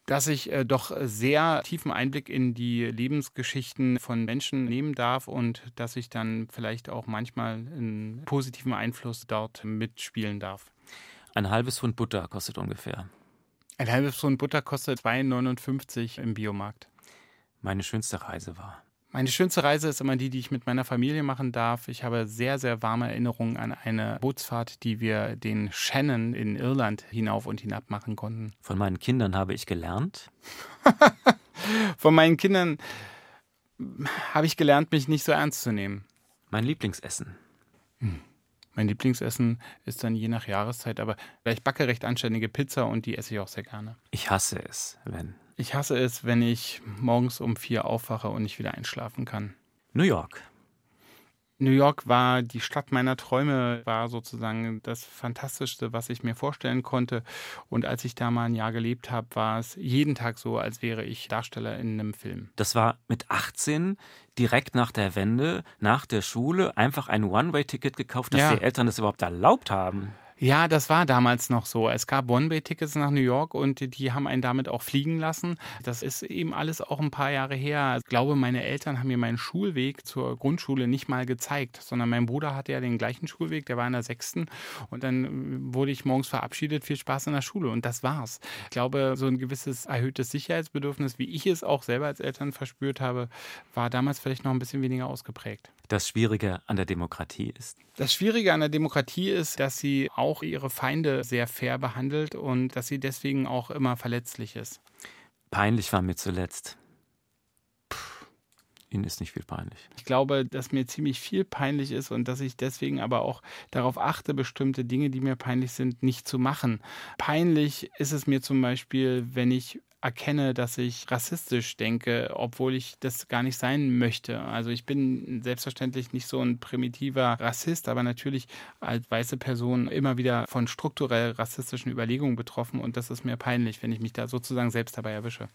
dass ich äh, doch sehr tiefen Einblick in die Lebensgeschichten von Menschen nehmen darf und dass ich dann vielleicht auch manchmal einen positiven Einfluss dort mitspielen darf. Ein halbes Pfund Butter kostet ungefähr. Ein halbes Pfund Butter kostet 2,59 im Biomarkt. Meine schönste Reise war. Meine schönste Reise ist immer die, die ich mit meiner Familie machen darf. Ich habe sehr, sehr warme Erinnerungen an eine Bootsfahrt, die wir den Shannon in Irland hinauf und hinab machen konnten. Von meinen Kindern habe ich gelernt. Von meinen Kindern habe ich gelernt, mich nicht so ernst zu nehmen. Mein Lieblingsessen. Hm. Mein Lieblingsessen ist dann je nach Jahreszeit, aber ich backe recht anständige Pizza und die esse ich auch sehr gerne. Ich hasse es, wenn ich hasse es, wenn ich morgens um vier aufwache und nicht wieder einschlafen kann. New York. New York war die Stadt meiner Träume, war sozusagen das Fantastischste, was ich mir vorstellen konnte. Und als ich da mal ein Jahr gelebt habe, war es jeden Tag so, als wäre ich Darsteller in einem Film. Das war mit 18 direkt nach der Wende, nach der Schule, einfach ein One-Way-Ticket gekauft, dass ja. die Eltern das überhaupt erlaubt haben. Ja, das war damals noch so. Es gab One-Way-Tickets nach New York und die haben einen damit auch fliegen lassen. Das ist eben alles auch ein paar Jahre her. Ich glaube, meine Eltern haben mir meinen Schulweg zur Grundschule nicht mal gezeigt, sondern mein Bruder hatte ja den gleichen Schulweg, der war in der sechsten und dann wurde ich morgens verabschiedet, viel Spaß in der Schule und das war's. Ich glaube, so ein gewisses erhöhtes Sicherheitsbedürfnis, wie ich es auch selber als Eltern verspürt habe, war damals vielleicht noch ein bisschen weniger ausgeprägt. Das Schwierige an der Demokratie ist? Das Schwierige an der Demokratie ist, dass sie auch ihre Feinde sehr fair behandelt und dass sie deswegen auch immer verletzlich ist. Peinlich war mir zuletzt. Ihnen ist nicht viel peinlich. Ich glaube, dass mir ziemlich viel peinlich ist und dass ich deswegen aber auch darauf achte, bestimmte Dinge, die mir peinlich sind, nicht zu machen. Peinlich ist es mir zum Beispiel, wenn ich erkenne, dass ich rassistisch denke, obwohl ich das gar nicht sein möchte. Also ich bin selbstverständlich nicht so ein primitiver Rassist, aber natürlich als weiße Person immer wieder von strukturell rassistischen Überlegungen betroffen und das ist mir peinlich, wenn ich mich da sozusagen selbst dabei erwische.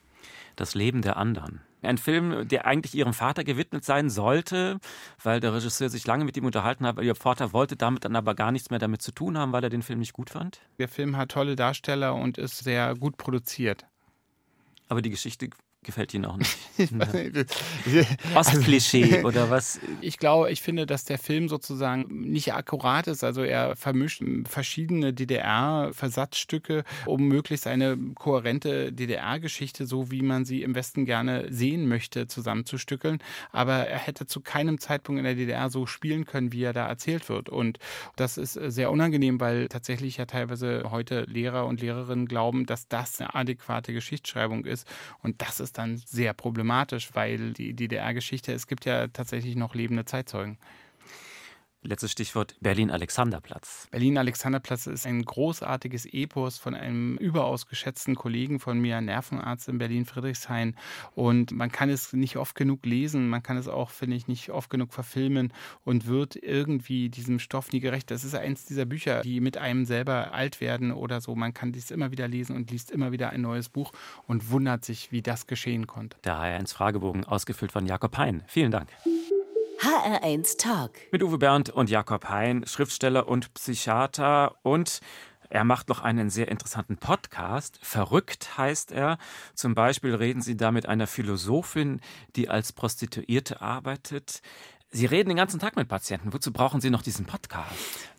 Das Leben der anderen. Ein Film, der eigentlich ihrem Vater gewidmet sein sollte, weil der Regisseur sich lange mit ihm unterhalten hat. Ihr Vater wollte damit dann aber gar nichts mehr damit zu tun haben, weil er den Film nicht gut fand. Der Film hat tolle Darsteller und ist sehr gut produziert. Aber die Geschichte gefällt Ihnen auch nicht. Ostklischee also, oder was? Ich glaube, ich finde, dass der Film sozusagen nicht akkurat ist. Also er vermischt verschiedene DDR-Versatzstücke, um möglichst eine kohärente DDR-Geschichte, so wie man sie im Westen gerne sehen möchte, zusammenzustückeln. Aber er hätte zu keinem Zeitpunkt in der DDR so spielen können, wie er da erzählt wird. Und das ist sehr unangenehm, weil tatsächlich ja teilweise heute Lehrer und Lehrerinnen glauben, dass das eine adäquate Geschichtsschreibung ist. Und das ist dann sehr problematisch, weil die DDR-Geschichte, es gibt ja tatsächlich noch lebende Zeitzeugen. Letztes Stichwort Berlin-Alexanderplatz. Berlin-Alexanderplatz ist ein großartiges Epos von einem überaus geschätzten Kollegen von mir, Nervenarzt in Berlin-Friedrichshain. Und man kann es nicht oft genug lesen, man kann es auch, finde ich, nicht oft genug verfilmen und wird irgendwie diesem Stoff nie gerecht. Das ist eins dieser Bücher, die mit einem selber alt werden oder so. Man kann dies immer wieder lesen und liest immer wieder ein neues Buch und wundert sich, wie das geschehen konnte. Der HR1 Fragebogen, ausgefüllt von Jakob Hein. Vielen Dank. HR1 Talk. Mit Uwe Bernd und Jakob Hein, Schriftsteller und Psychiater und er macht noch einen sehr interessanten Podcast. Verrückt heißt er. Zum Beispiel reden Sie da mit einer Philosophin, die als Prostituierte arbeitet. Sie reden den ganzen Tag mit Patienten. Wozu brauchen Sie noch diesen Podcast?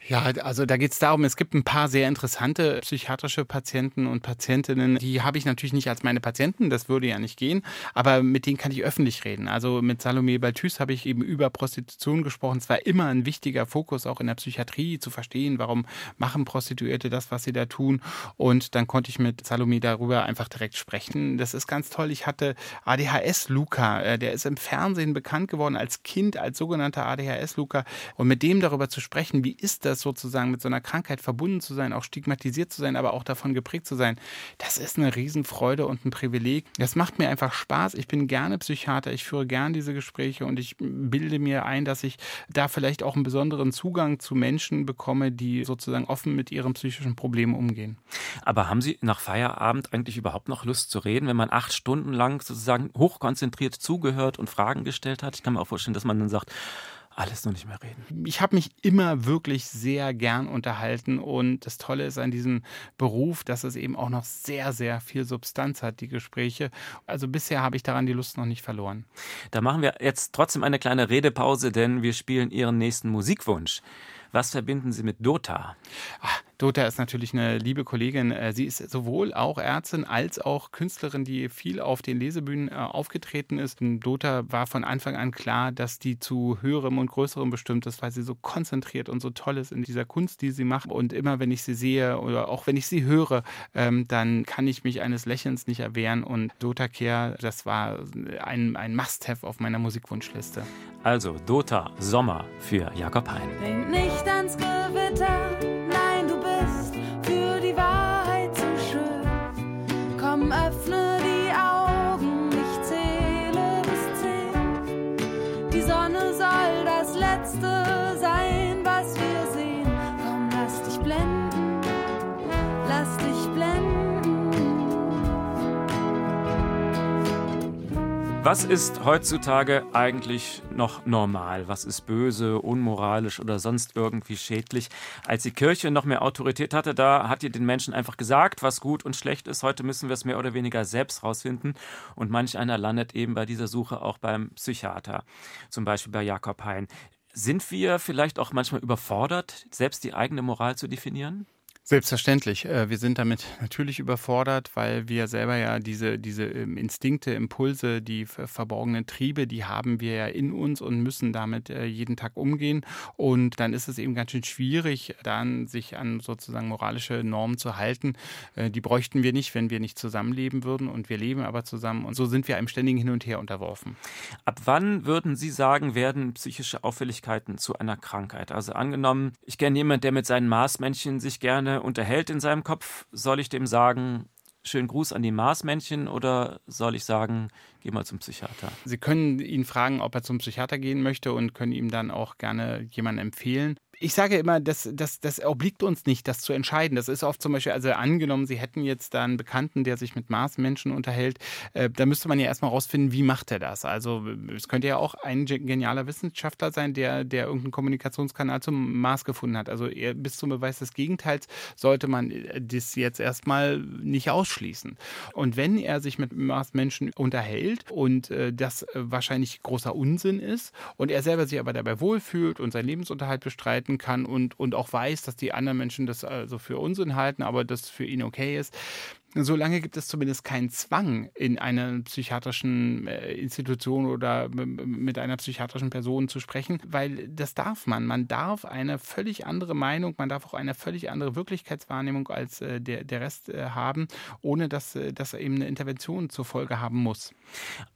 Ja, also da geht es darum, es gibt ein paar sehr interessante psychiatrische Patienten und Patientinnen, die habe ich natürlich nicht als meine Patienten, das würde ja nicht gehen, aber mit denen kann ich öffentlich reden. Also mit Salome Balthus habe ich eben über Prostitution gesprochen. Es war immer ein wichtiger Fokus auch in der Psychiatrie zu verstehen, warum machen Prostituierte das, was sie da tun. Und dann konnte ich mit Salome darüber einfach direkt sprechen. Das ist ganz toll. Ich hatte ADHS Luca, äh, der ist im Fernsehen bekannt geworden als Kind, als sogenannter ADHS Luca. Und mit dem darüber zu sprechen, wie ist das, es sozusagen mit so einer Krankheit verbunden zu sein, auch stigmatisiert zu sein, aber auch davon geprägt zu sein, das ist eine Riesenfreude und ein Privileg. Das macht mir einfach Spaß. Ich bin gerne Psychiater, ich führe gerne diese Gespräche und ich bilde mir ein, dass ich da vielleicht auch einen besonderen Zugang zu Menschen bekomme, die sozusagen offen mit ihren psychischen Problemen umgehen. Aber haben Sie nach Feierabend eigentlich überhaupt noch Lust zu reden, wenn man acht Stunden lang sozusagen hochkonzentriert zugehört und Fragen gestellt hat? Ich kann mir auch vorstellen, dass man dann sagt, alles nur nicht mehr reden. Ich habe mich immer wirklich sehr gern unterhalten und das Tolle ist an diesem Beruf, dass es eben auch noch sehr, sehr viel Substanz hat, die Gespräche. Also bisher habe ich daran die Lust noch nicht verloren. Da machen wir jetzt trotzdem eine kleine Redepause, denn wir spielen Ihren nächsten Musikwunsch. Was verbinden Sie mit Dota? Ach, Dota ist natürlich eine liebe Kollegin. Äh, sie ist sowohl auch Ärztin als auch Künstlerin, die viel auf den Lesebühnen äh, aufgetreten ist. Dota war von Anfang an klar, dass die zu höherem und größerem bestimmt ist, weil sie so konzentriert und so toll ist in dieser Kunst, die sie macht. Und immer, wenn ich sie sehe oder auch wenn ich sie höre, ähm, dann kann ich mich eines Lächelns nicht erwehren. Und Dota Care, das war ein, ein Must-Have auf meiner Musikwunschliste. Also Dota Sommer für Jakob Hein. Denk nicht ans Gewitter, Was ist heutzutage eigentlich noch normal? Was ist böse, unmoralisch oder sonst irgendwie schädlich? Als die Kirche noch mehr Autorität hatte, da hat ihr den Menschen einfach gesagt, was gut und schlecht ist. Heute müssen wir es mehr oder weniger selbst rausfinden. Und manch einer landet eben bei dieser Suche auch beim Psychiater. Zum Beispiel bei Jakob Hein. Sind wir vielleicht auch manchmal überfordert, selbst die eigene Moral zu definieren? Selbstverständlich. Äh, Wir sind damit natürlich überfordert, weil wir selber ja diese, diese ähm, Instinkte, Impulse, die ver- verborgenen Triebe, die haben wir ja in uns und müssen damit äh, jeden Tag umgehen. Und dann ist es eben ganz schön schwierig, dann sich an sozusagen moralische Normen zu halten. Äh, Die bräuchten wir nicht, wenn wir nicht zusammenleben würden. Und wir leben aber zusammen. Und so sind wir einem ständigen Hin und Her unterworfen. Ab wann würden Sie sagen, werden psychische Auffälligkeiten zu einer Krankheit? Also angenommen, ich kenne jemanden, der mit seinen Marsmännchen sich gerne unterhält in seinem Kopf. Soll ich dem sagen, schönen Gruß an die Marsmännchen oder soll ich sagen, geh mal zum Psychiater? Sie können ihn fragen, ob er zum Psychiater gehen möchte und können ihm dann auch gerne jemanden empfehlen. Ich sage immer, das, das, das obliegt uns nicht, das zu entscheiden. Das ist oft zum Beispiel, also angenommen, Sie hätten jetzt da einen Bekannten, der sich mit Marsmenschen unterhält, äh, da müsste man ja erstmal rausfinden, wie macht er das? Also es könnte ja auch ein ge- genialer Wissenschaftler sein, der, der irgendeinen Kommunikationskanal zum Mars gefunden hat. Also eher bis zum Beweis des Gegenteils sollte man äh, das jetzt erstmal nicht ausschließen. Und wenn er sich mit Marsmenschen unterhält und äh, das äh, wahrscheinlich großer Unsinn ist und er selber sich aber dabei wohlfühlt und seinen Lebensunterhalt bestreiten kann und, und auch weiß, dass die anderen Menschen das also für Unsinn halten, aber das für ihn okay ist, Solange gibt es zumindest keinen Zwang, in einer psychiatrischen äh, Institution oder mit einer psychiatrischen Person zu sprechen, weil das darf man. Man darf eine völlig andere Meinung, man darf auch eine völlig andere Wirklichkeitswahrnehmung als äh, der, der Rest äh, haben, ohne dass das eben eine Intervention zur Folge haben muss.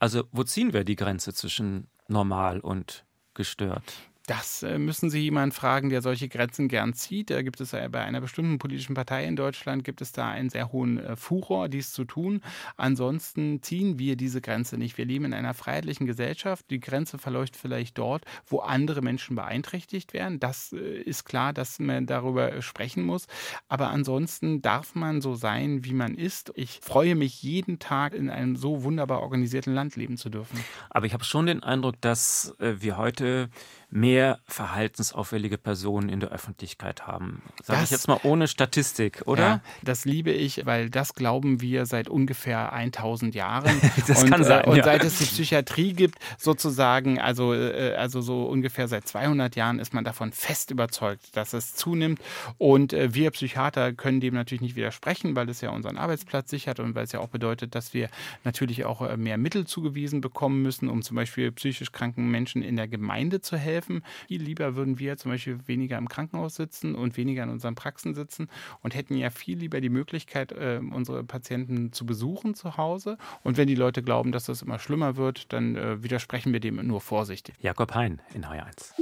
Also wo ziehen wir die Grenze zwischen normal und gestört? Das äh, müssen Sie jemanden fragen, der solche Grenzen gern zieht. Da gibt es äh, bei einer bestimmten politischen Partei in Deutschland gibt es da einen sehr hohen äh, Furor, dies zu tun. Ansonsten ziehen wir diese Grenze nicht. Wir leben in einer freiheitlichen Gesellschaft. Die Grenze verläuft vielleicht dort, wo andere Menschen beeinträchtigt werden. Das ist klar, dass man darüber sprechen muss. Aber ansonsten darf man so sein, wie man ist. Ich freue mich jeden Tag in einem so wunderbar organisierten Land leben zu dürfen. Aber ich habe schon den Eindruck, dass wir heute mehr verhaltensauffällige Personen in der Öffentlichkeit haben. Sage ich jetzt mal ohne Statistik, oder? Ja, das liebe ich, weil das glauben wir seit ungefähr 1000 Jahren. Das und, kann sein, äh, Und ja. seit es die Psychiatrie gibt, sozusagen, also, äh, also so ungefähr seit 200 Jahren ist man davon fest überzeugt, dass es zunimmt. Und äh, wir Psychiater können dem natürlich nicht widersprechen, weil es ja unseren Arbeitsplatz sichert und weil es ja auch bedeutet, dass wir natürlich auch äh, mehr Mittel zugewiesen bekommen müssen, um zum Beispiel psychisch kranken Menschen in der Gemeinde zu helfen. Viel lieber würden wir zum Beispiel weniger im Krankenhaus sitzen und weniger in unseren Praxen sitzen und hätten ja viel lieber die Möglichkeit, äh, unsere Patienten zu besuchen zu Hause. Und wenn die Leute glauben, dass das immer schlimmer wird, dann äh, widersprechen wir dem nur vorsichtig. Jakob Hein in HR1.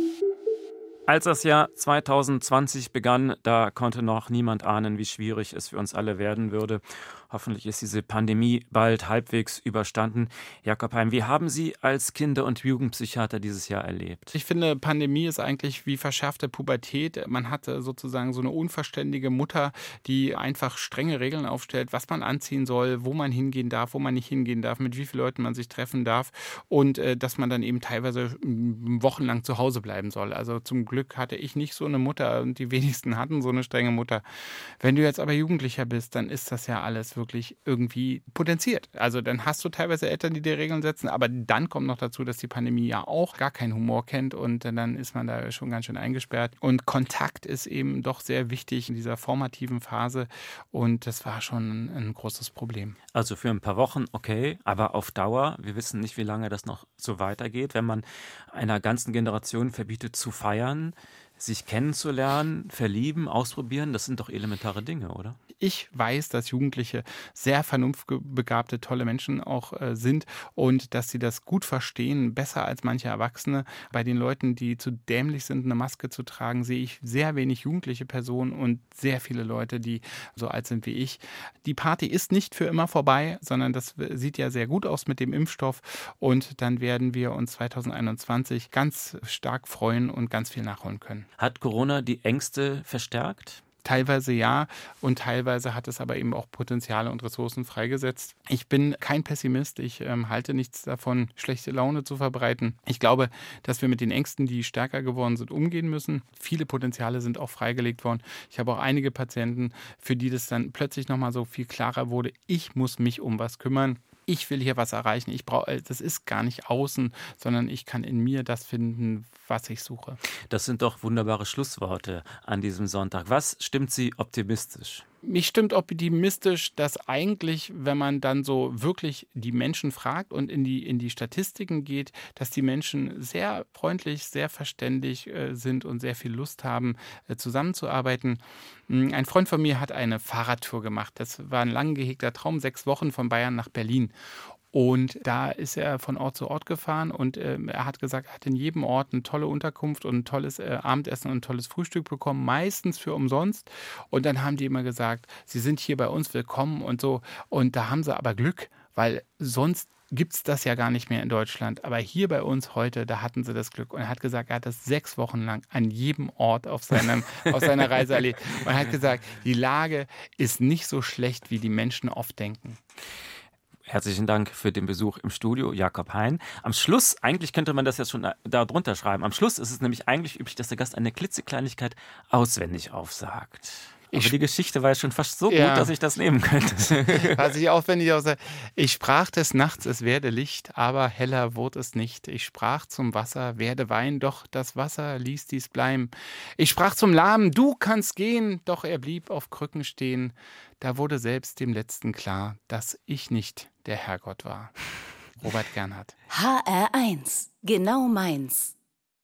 Als das Jahr 2020 begann, da konnte noch niemand ahnen, wie schwierig es für uns alle werden würde. Hoffentlich ist diese Pandemie bald halbwegs überstanden. Jakob Heim, wie haben Sie als Kinder- und Jugendpsychiater dieses Jahr erlebt? Ich finde, Pandemie ist eigentlich wie verschärfte Pubertät. Man hatte sozusagen so eine unverständige Mutter, die einfach strenge Regeln aufstellt, was man anziehen soll, wo man hingehen darf, wo man nicht hingehen darf, mit wie vielen Leuten man sich treffen darf und äh, dass man dann eben teilweise mm, wochenlang zu Hause bleiben soll. Also zum Glück hatte ich nicht so eine Mutter und die wenigsten hatten so eine strenge Mutter. Wenn du jetzt aber Jugendlicher bist, dann ist das ja alles wirklich irgendwie potenziert. Also dann hast du teilweise Eltern, die dir Regeln setzen, aber dann kommt noch dazu, dass die Pandemie ja auch gar keinen Humor kennt und dann ist man da schon ganz schön eingesperrt. Und Kontakt ist eben doch sehr wichtig in dieser formativen Phase und das war schon ein großes Problem. Also für ein paar Wochen okay, aber auf Dauer, wir wissen nicht, wie lange das noch so weitergeht, wenn man einer ganzen Generation verbietet zu feiern, sich kennenzulernen, verlieben, ausprobieren, das sind doch elementare Dinge, oder? Ich weiß, dass Jugendliche sehr vernunftbegabte, tolle Menschen auch äh, sind und dass sie das gut verstehen, besser als manche Erwachsene. Bei den Leuten, die zu dämlich sind, eine Maske zu tragen, sehe ich sehr wenig jugendliche Personen und sehr viele Leute, die so alt sind wie ich. Die Party ist nicht für immer vorbei, sondern das sieht ja sehr gut aus mit dem Impfstoff und dann werden wir uns 2021 ganz stark freuen und ganz viel nachholen können. Hat Corona die Ängste verstärkt? Teilweise ja und teilweise hat es aber eben auch Potenziale und Ressourcen freigesetzt. Ich bin kein Pessimist. Ich ähm, halte nichts davon, schlechte Laune zu verbreiten. Ich glaube, dass wir mit den Ängsten, die stärker geworden sind, umgehen müssen. Viele Potenziale sind auch freigelegt worden. Ich habe auch einige Patienten, für die das dann plötzlich nochmal so viel klarer wurde. Ich muss mich um was kümmern ich will hier was erreichen. Ich brauche, das ist gar nicht außen, sondern ich kann in mir das finden, was ich suche. Das sind doch wunderbare Schlussworte an diesem Sonntag. Was stimmt Sie optimistisch? Mich stimmt optimistisch, dass eigentlich, wenn man dann so wirklich die Menschen fragt und in die, in die Statistiken geht, dass die Menschen sehr freundlich, sehr verständig äh, sind und sehr viel Lust haben, äh, zusammenzuarbeiten. Hm, ein Freund von mir hat eine Fahrradtour gemacht. Das war ein lang gehegter Traum, sechs Wochen von Bayern nach Berlin. Und da ist er von Ort zu Ort gefahren und äh, er hat gesagt, er hat in jedem Ort eine tolle Unterkunft und ein tolles äh, Abendessen und ein tolles Frühstück bekommen, meistens für umsonst. Und dann haben die immer gesagt, sie sind hier bei uns willkommen und so. Und da haben sie aber Glück, weil sonst gibt es das ja gar nicht mehr in Deutschland. Aber hier bei uns heute, da hatten sie das Glück. Und er hat gesagt, er hat das sechs Wochen lang an jedem Ort auf, seinem, auf seiner Reise erlebt. Und er hat gesagt, die Lage ist nicht so schlecht, wie die Menschen oft denken. Herzlichen Dank für den Besuch im Studio, Jakob Hein. Am Schluss, eigentlich könnte man das jetzt schon da drunter schreiben, am Schluss ist es nämlich eigentlich üblich, dass der Gast eine klitzekleinigkeit auswendig aufsagt. Aber ich, die Geschichte war ja schon fast so ja. gut, dass ich das nehmen könnte. Was ich aufwendig aussage. Ich sprach des Nachts, es werde Licht, aber heller wurde es nicht. Ich sprach zum Wasser, werde Wein, doch das Wasser ließ dies bleiben. Ich sprach zum Lahmen, du kannst gehen, doch er blieb auf Krücken stehen. Da wurde selbst dem Letzten klar, dass ich nicht der Herrgott war. Robert Gernhardt. HR1, genau meins.